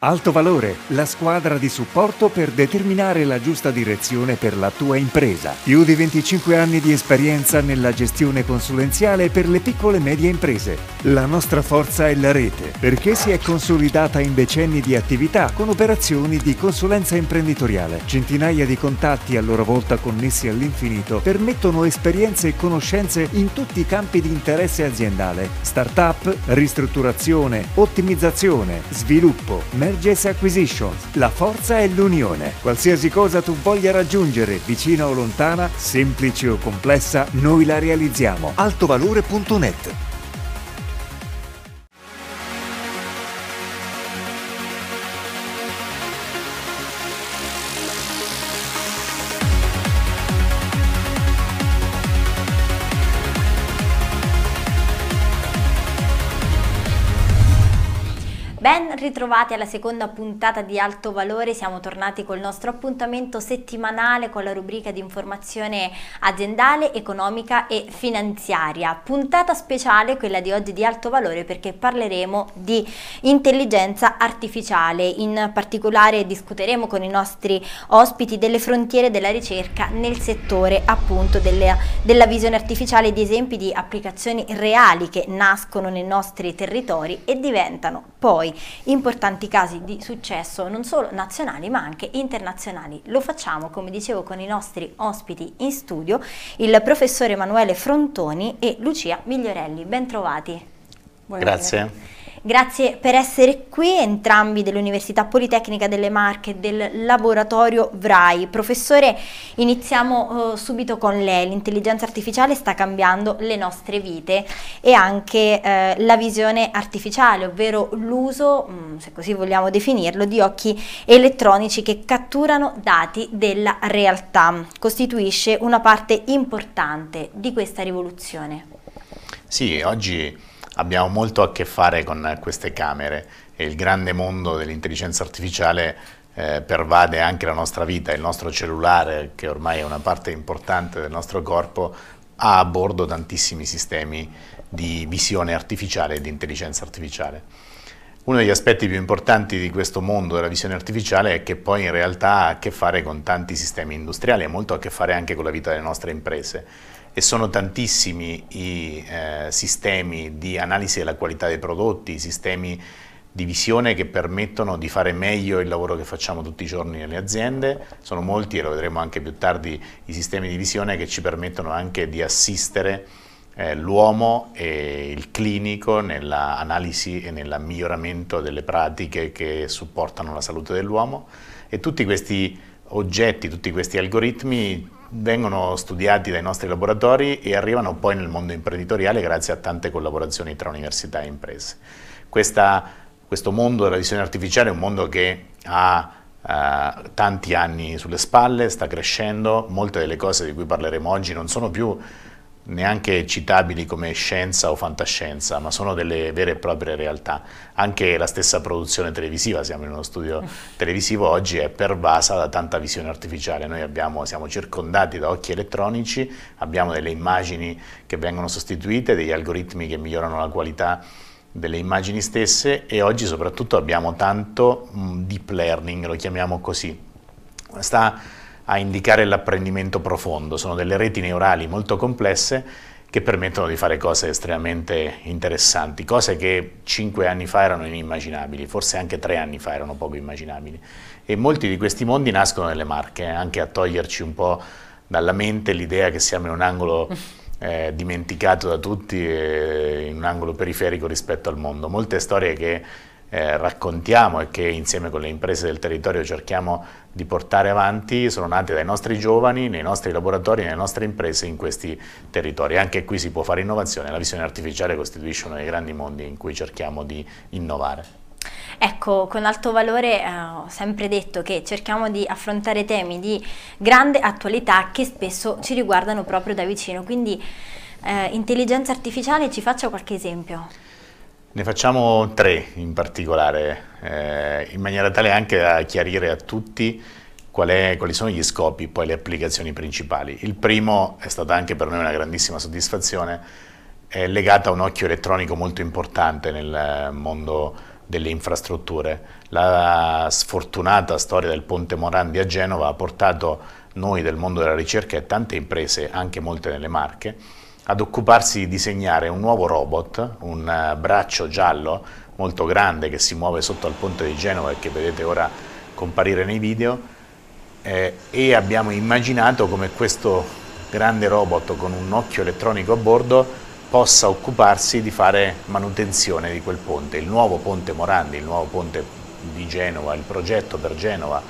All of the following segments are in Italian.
Alto Valore, la squadra di supporto per determinare la giusta direzione per la tua impresa. Più di 25 anni di esperienza nella gestione consulenziale per le piccole e medie imprese. La nostra forza è la rete, perché si è consolidata in decenni di attività con operazioni di consulenza imprenditoriale. Centinaia di contatti a loro volta connessi all'infinito permettono esperienze e conoscenze in tutti i campi di interesse aziendale. Startup, ristrutturazione, ottimizzazione, sviluppo, Mergers Acquisitions. La forza è l'unione. Qualsiasi cosa tu voglia raggiungere, vicina o lontana, semplice o complessa, noi la realizziamo. altovalore.net ritrovati alla seconda puntata di Alto Valore, siamo tornati col nostro appuntamento settimanale con la rubrica di informazione aziendale, economica e finanziaria. Puntata speciale quella di oggi di Alto Valore perché parleremo di intelligenza artificiale, in particolare discuteremo con i nostri ospiti delle frontiere della ricerca nel settore appunto delle, della visione artificiale, di esempi di applicazioni reali che nascono nei nostri territori e diventano poi poi importanti casi di successo non solo nazionali ma anche internazionali. Lo facciamo, come dicevo, con i nostri ospiti in studio, il professore Emanuele Frontoni e Lucia Migliorelli. Bentrovati. Buonasera. Grazie. Grazie per essere qui entrambi dell'Università Politecnica delle Marche e del laboratorio VRAI. Professore, iniziamo uh, subito con lei. L'intelligenza artificiale sta cambiando le nostre vite e anche uh, la visione artificiale, ovvero l'uso, um, se così vogliamo definirlo, di occhi elettronici che catturano dati della realtà. Costituisce una parte importante di questa rivoluzione. Sì, oggi abbiamo molto a che fare con queste camere e il grande mondo dell'intelligenza artificiale eh, pervade anche la nostra vita, il nostro cellulare che ormai è una parte importante del nostro corpo ha a bordo tantissimi sistemi di visione artificiale e di intelligenza artificiale. Uno degli aspetti più importanti di questo mondo della visione artificiale è che poi in realtà ha a che fare con tanti sistemi industriali e molto a che fare anche con la vita delle nostre imprese. E sono tantissimi i eh, sistemi di analisi della qualità dei prodotti, i sistemi di visione che permettono di fare meglio il lavoro che facciamo tutti i giorni nelle aziende, sono molti e lo vedremo anche più tardi i sistemi di visione che ci permettono anche di assistere eh, l'uomo e il clinico nell'analisi e nel miglioramento delle pratiche che supportano la salute dell'uomo e tutti questi oggetti, tutti questi algoritmi vengono studiati dai nostri laboratori e arrivano poi nel mondo imprenditoriale grazie a tante collaborazioni tra università e imprese. Questa, questo mondo della visione artificiale è un mondo che ha eh, tanti anni sulle spalle, sta crescendo, molte delle cose di cui parleremo oggi non sono più neanche citabili come scienza o fantascienza, ma sono delle vere e proprie realtà. Anche la stessa produzione televisiva, siamo in uno studio televisivo, oggi è pervasa da tanta visione artificiale. Noi abbiamo, siamo circondati da occhi elettronici, abbiamo delle immagini che vengono sostituite, degli algoritmi che migliorano la qualità delle immagini stesse e oggi soprattutto abbiamo tanto mh, deep learning, lo chiamiamo così. Sta a indicare l'apprendimento profondo, sono delle reti neurali molto complesse che permettono di fare cose estremamente interessanti, cose che cinque anni fa erano inimmaginabili, forse anche tre anni fa erano poco immaginabili. E molti di questi mondi nascono nelle marche, eh, anche a toglierci un po' dalla mente l'idea che siamo in un angolo eh, dimenticato da tutti, eh, in un angolo periferico rispetto al mondo. Molte storie che eh, raccontiamo e che insieme con le imprese del territorio cerchiamo di portare avanti sono nate dai nostri giovani, nei nostri laboratori, nelle nostre imprese in questi territori. Anche qui si può fare innovazione, la visione artificiale costituisce uno dei grandi mondi in cui cerchiamo di innovare. Ecco, con alto valore eh, ho sempre detto che cerchiamo di affrontare temi di grande attualità che spesso ci riguardano proprio da vicino, quindi eh, intelligenza artificiale ci faccia qualche esempio. Ne facciamo tre in particolare, eh, in maniera tale anche da chiarire a tutti qual è, quali sono gli scopi poi le applicazioni principali. Il primo è stata anche per noi una grandissima soddisfazione, è legato a un occhio elettronico molto importante nel mondo delle infrastrutture. La sfortunata storia del Ponte Morandi a Genova ha portato noi del mondo della ricerca e tante imprese, anche molte nelle Marche, ad occuparsi di disegnare un nuovo robot, un eh, braccio giallo molto grande che si muove sotto al ponte di Genova e che vedete ora comparire nei video eh, e abbiamo immaginato come questo grande robot con un occhio elettronico a bordo possa occuparsi di fare manutenzione di quel ponte, il nuovo ponte Morandi, il nuovo ponte di Genova, il progetto per Genova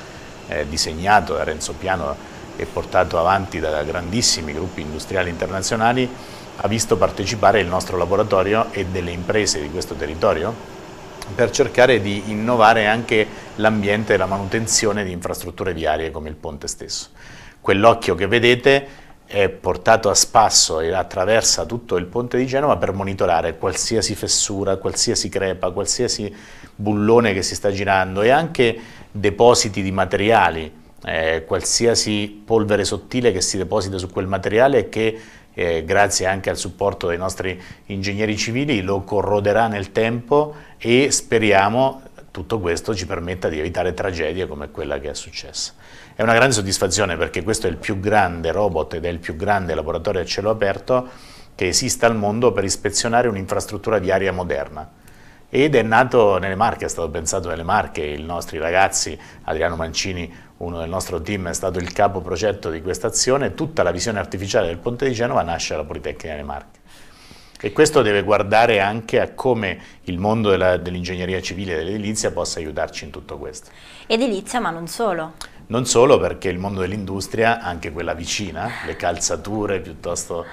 eh, disegnato da Renzo Piano e portato avanti da grandissimi gruppi industriali internazionali, ha visto partecipare il nostro laboratorio e delle imprese di questo territorio per cercare di innovare anche l'ambiente e la manutenzione di infrastrutture viarie come il ponte stesso. Quell'occhio che vedete è portato a spasso e attraversa tutto il ponte di Genova per monitorare qualsiasi fessura, qualsiasi crepa, qualsiasi bullone che si sta girando e anche depositi di materiali eh, qualsiasi polvere sottile che si deposita su quel materiale e che eh, grazie anche al supporto dei nostri ingegneri civili lo corroderà nel tempo e speriamo tutto questo ci permetta di evitare tragedie come quella che è successa. È una grande soddisfazione perché questo è il più grande robot ed è il più grande laboratorio a cielo aperto che esista al mondo per ispezionare un'infrastruttura viaria moderna ed è nato nelle Marche, è stato pensato nelle Marche, i nostri ragazzi, Adriano Mancini, uno del nostro team, è stato il capo progetto di questa azione, tutta la visione artificiale del Ponte di Genova nasce alla Politecnica delle Marche. E questo deve guardare anche a come il mondo dell'ingegneria civile e dell'edilizia possa aiutarci in tutto questo. Edilizia, ma non solo. Non solo perché il mondo dell'industria, anche quella vicina, le calzature piuttosto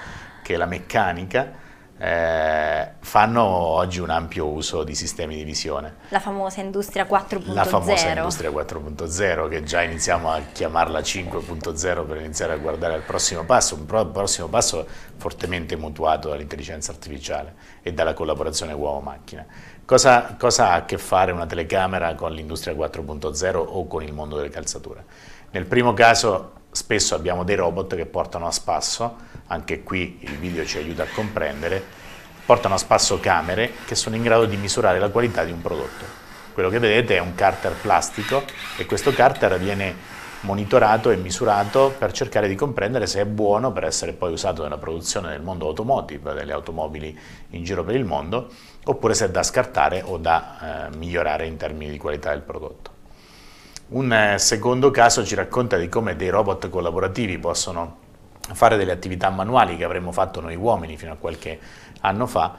che la meccanica, eh, fanno oggi un ampio uso di sistemi di visione. La famosa industria 4.0. La famosa industria 4.0 che già iniziamo a chiamarla 5.0 per iniziare a guardare al prossimo passo, un prossimo passo fortemente mutuato dall'intelligenza artificiale e dalla collaborazione uomo-macchina. Cosa, cosa ha a che fare una telecamera con l'industria 4.0 o con il mondo delle calzature? Nel primo caso spesso abbiamo dei robot che portano a spasso, anche qui il video ci aiuta a comprendere, portano a spasso camere che sono in grado di misurare la qualità di un prodotto. Quello che vedete è un carter plastico e questo carter viene monitorato e misurato per cercare di comprendere se è buono per essere poi usato nella produzione del mondo automotive, delle automobili in giro per il mondo, oppure se è da scartare o da eh, migliorare in termini di qualità del prodotto. Un eh, secondo caso ci racconta di come dei robot collaborativi possono fare delle attività manuali che avremmo fatto noi uomini fino a qualche anno fa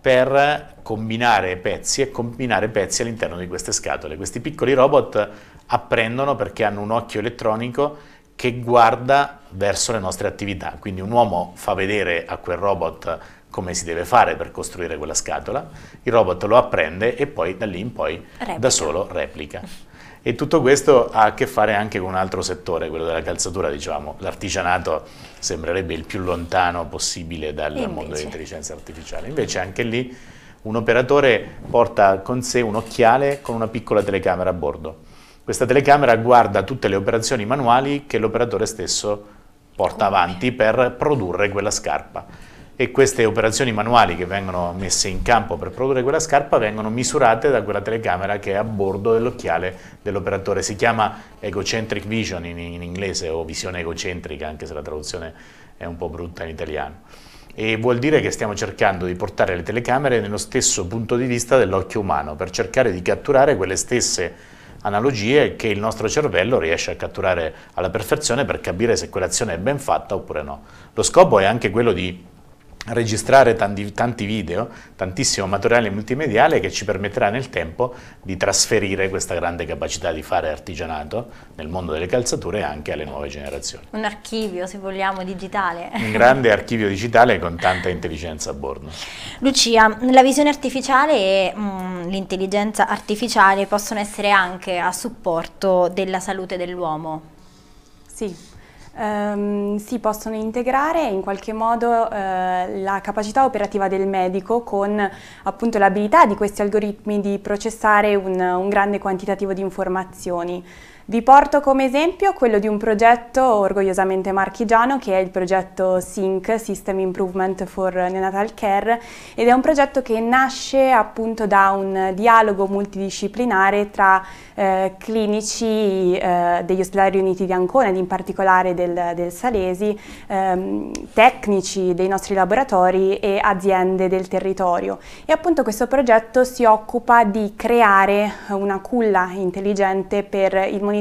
per combinare pezzi e combinare pezzi all'interno di queste scatole. Questi piccoli robot apprendono perché hanno un occhio elettronico che guarda verso le nostre attività, quindi un uomo fa vedere a quel robot come si deve fare per costruire quella scatola, il robot lo apprende e poi da lì in poi replica. da solo replica. E tutto questo ha a che fare anche con un altro settore, quello della calzatura, diciamo, l'artigianato sembrerebbe il più lontano possibile dal mondo dell'intelligenza artificiale. Invece anche lì un operatore porta con sé un occhiale con una piccola telecamera a bordo. Questa telecamera guarda tutte le operazioni manuali che l'operatore stesso porta avanti per produrre quella scarpa e queste operazioni manuali che vengono messe in campo per produrre quella scarpa vengono misurate da quella telecamera che è a bordo dell'occhiale dell'operatore. Si chiama egocentric vision in, in, inglese o visione egocentrica, anche se la traduzione è un po' brutta in italiano. E vuol dire che stiamo cercando di portare le telecamere nello stesso punto di vista dell'occhio umano per cercare di catturare quelle stesse analogie che il nostro cervello riesce a catturare alla perfezione per capire se quell'azione è ben fatta oppure no. Lo scopo è anche quello di registrare tanti, tanti, video, tantissimo materiale multimediale che ci permetterà nel tempo di trasferire questa grande capacità di fare artigianato nel mondo delle calzature anche alle nuove generazioni. Un archivio, se vogliamo, digitale. Un grande archivio digitale con tanta intelligenza a bordo. Lucia, la visione artificiale e mm, l'intelligenza artificiale possono essere anche a supporto della salute dell'uomo? Sì, ehm, si possono integrare in qualche modo eh, la capacità operativa del medico con appunto l'abilità di questi algoritmi di processare un, un grande quantitativo di informazioni. Vi porto come esempio quello di un progetto orgogliosamente marchigiano che è il progetto SYNC, System Improvement for Neonatal Care, ed è un progetto che nasce appunto da un dialogo multidisciplinare tra eh, clinici eh, degli ospedali riuniti di Ancona ed in particolare del, del Salesi, ehm, tecnici dei nostri laboratori e aziende del territorio. E appunto questo progetto si occupa di creare una culla intelligente per il monitoraggio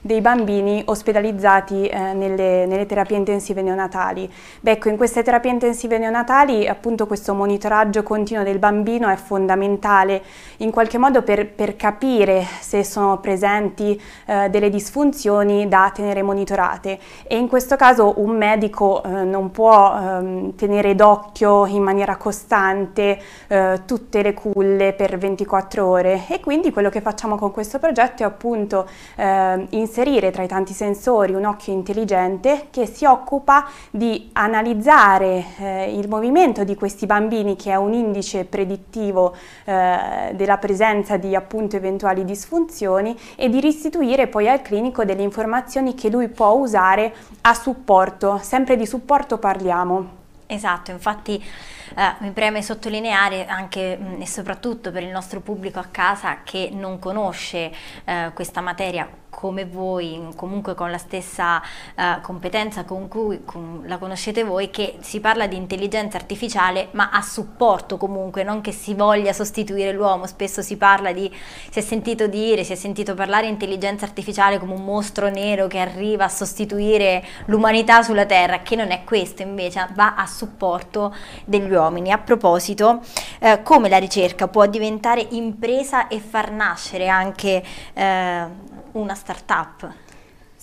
dei bambini ospedalizzati eh, nelle, nelle, terapie intensive neonatali. Beh, ecco, in queste terapie intensive neonatali appunto questo monitoraggio continuo del bambino è fondamentale in qualche modo per, per capire se sono presenti eh, delle disfunzioni da tenere monitorate e in questo caso un medico eh, non può ehm, tenere d'occhio in maniera costante eh, tutte le culle per 24 ore e quindi quello che facciamo con questo progetto è appunto eh, inserire tra i tanti sensori un occhio intelligente che si occupa di analizzare eh, il movimento di questi bambini che è un indice predittivo eh, della presenza di appunto eventuali disfunzioni funzioni e di restituire poi al clinico delle informazioni che lui può usare a supporto, sempre di supporto parliamo. Esatto, infatti eh, mi preme sottolineare anche mh, e soprattutto per il nostro pubblico a casa che non conosce eh, questa materia come voi, comunque con la stessa uh, competenza con cui con, la conoscete voi, che si parla di intelligenza artificiale ma a supporto comunque, non che si voglia sostituire l'uomo, spesso si parla di, si è sentito dire, si è sentito parlare di intelligenza artificiale come un mostro nero che arriva a sostituire l'umanità sulla Terra, che non è questo invece, va a supporto degli uomini. A proposito, eh, come la ricerca può diventare impresa e far nascere anche... Eh, una startup.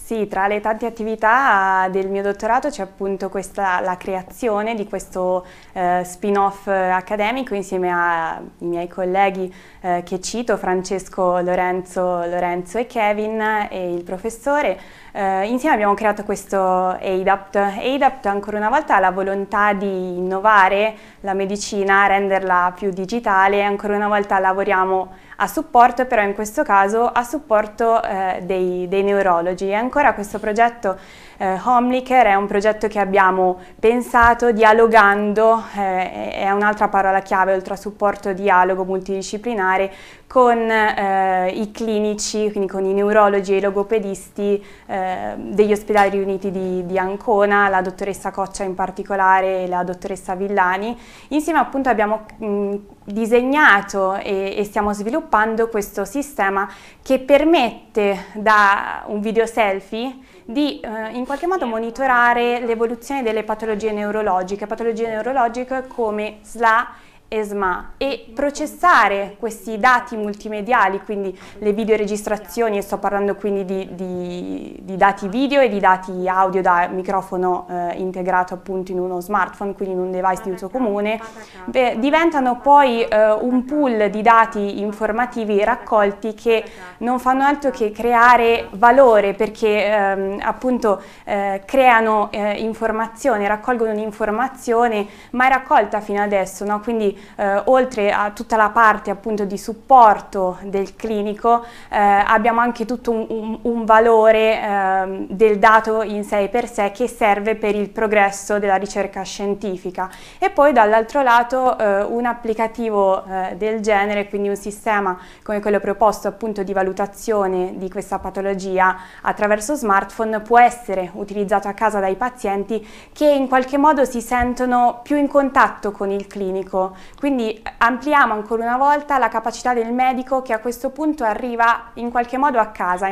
Sì, tra le tante attività del mio dottorato c'è appunto questa, la creazione di questo eh, spin-off accademico insieme ai miei colleghi eh, che cito, Francesco, Lorenzo, Lorenzo, e Kevin e il professore. Eh, insieme abbiamo creato questo ADAPT. ADAPT ancora una volta ha la volontà di innovare la medicina, renderla più digitale, ancora una volta lavoriamo a supporto, però in questo caso a supporto eh, dei, dei neurologi. E ancora questo progetto eh, Homelicker è un progetto che abbiamo pensato dialogando, eh, è un'altra parola chiave oltre a supporto dialogo multidisciplinare, con eh, i clinici, quindi con i neurologi e i logopedisti eh, degli ospedali riuniti di, di, Ancona, la dottoressa Coccia in particolare e la dottoressa Villani. Insieme appunto abbiamo mh, disegnato e, e stiamo sviluppando questo sistema che permette da un video selfie di eh, in qualche modo monitorare l'evoluzione delle patologie neurologiche, patologie neurologiche come SLA ESMA e processare questi dati multimediali, quindi le videoregistrazioni, e sto parlando quindi di, di, di dati video e di dati audio da microfono eh, integrato appunto in uno smartphone, quindi in un device di uso comune, beh, diventano poi eh, un pool di dati informativi raccolti che non fanno altro che creare valore perché ehm, appunto eh, creano eh, informazione, raccolgono un'informazione mai raccolta fino adesso, no? quindi eh, oltre a tutta la parte appunto di supporto del clinico, eh, abbiamo anche tutto un, un, un valore eh, del dato in sé per sé che serve per il progresso della ricerca scientifica. E poi dall'altro lato eh, un applicativo eh, del genere, quindi un sistema come quello proposto appunto di valutazione di questa patologia attraverso smartphone può essere utilizzato a casa dai pazienti che in qualche modo si sentono più in contatto con il clinico, quindi ampliamo ancora una volta la capacità del medico che a questo punto arriva in qualche modo a casa.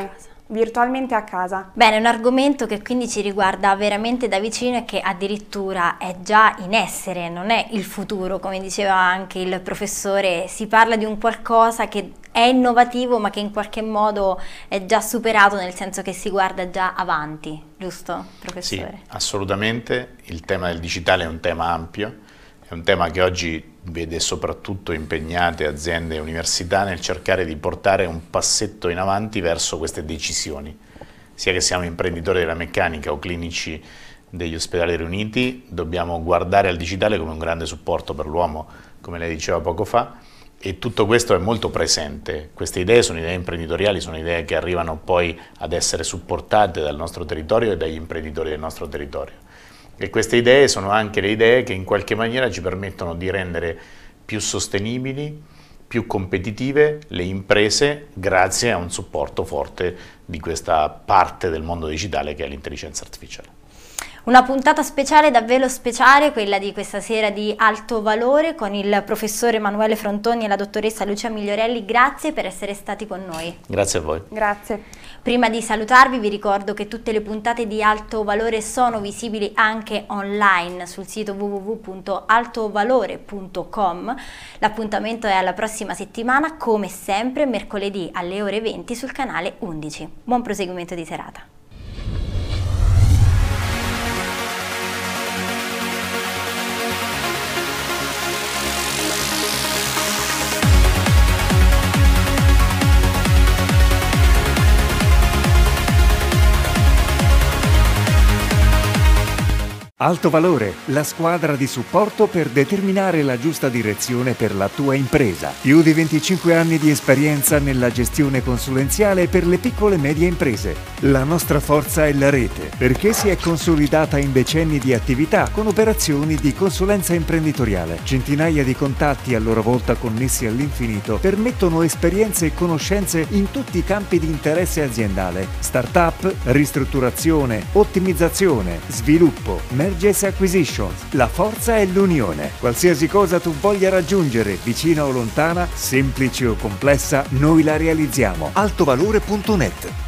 virtualmente a casa. Bene, un argomento che quindi ci riguarda veramente da vicino e che addirittura è già in essere, non è il futuro, come diceva anche il professore, si parla di un qualcosa che è innovativo ma che in qualche modo è già superato nel senso che si guarda già avanti, giusto professore? Sì, assolutamente, il tema del digitale è un tema ampio, è un tema che oggi vede soprattutto impegnate aziende e università nel cercare di portare un passetto in avanti verso queste decisioni, sia che siamo imprenditori della meccanica o clinici degli ospedali riuniti, dobbiamo guardare al digitale come un grande supporto per l'uomo, come lei diceva poco fa, e tutto questo è molto presente. Queste idee sono idee imprenditoriali, sono idee che arrivano poi ad essere supportate dal nostro territorio e dagli imprenditori del nostro territorio. E queste idee sono anche le idee che in qualche maniera ci permettono di rendere più sostenibili, più competitive le imprese grazie a un supporto forte di questa parte del mondo digitale che è l'intelligenza artificiale. Una puntata speciale, davvero speciale, quella di questa sera di Alto Valore con il professore Emanuele Frontoni e la dottoressa Lucia Migliorelli. Grazie per essere stati con noi. Grazie a voi. Grazie. Prima di salutarvi vi ricordo che tutte le puntate di Alto Valore sono visibili anche online sul sito www.altovalore.com. L'appuntamento è alla prossima settimana, come sempre, mercoledì alle ore 20 sul canale 11. Buon proseguimento di serata. Alto Valore, la squadra di supporto per determinare la giusta direzione per la tua impresa. Più di 25 anni di esperienza nella gestione consulenziale per le piccole e medie imprese. La nostra forza è la rete, perché si è consolidata in decenni di attività con operazioni di consulenza imprenditoriale. Centinaia di contatti a loro volta connessi all'infinito permettono esperienze e conoscenze in tutti i campi di interesse aziendale. Startup, ristrutturazione, ottimizzazione, sviluppo, Mergers Acquisitions. La forza è l'unione. Qualsiasi cosa tu voglia raggiungere, vicina o lontana, semplice o complessa, noi la realizziamo. altovalore.net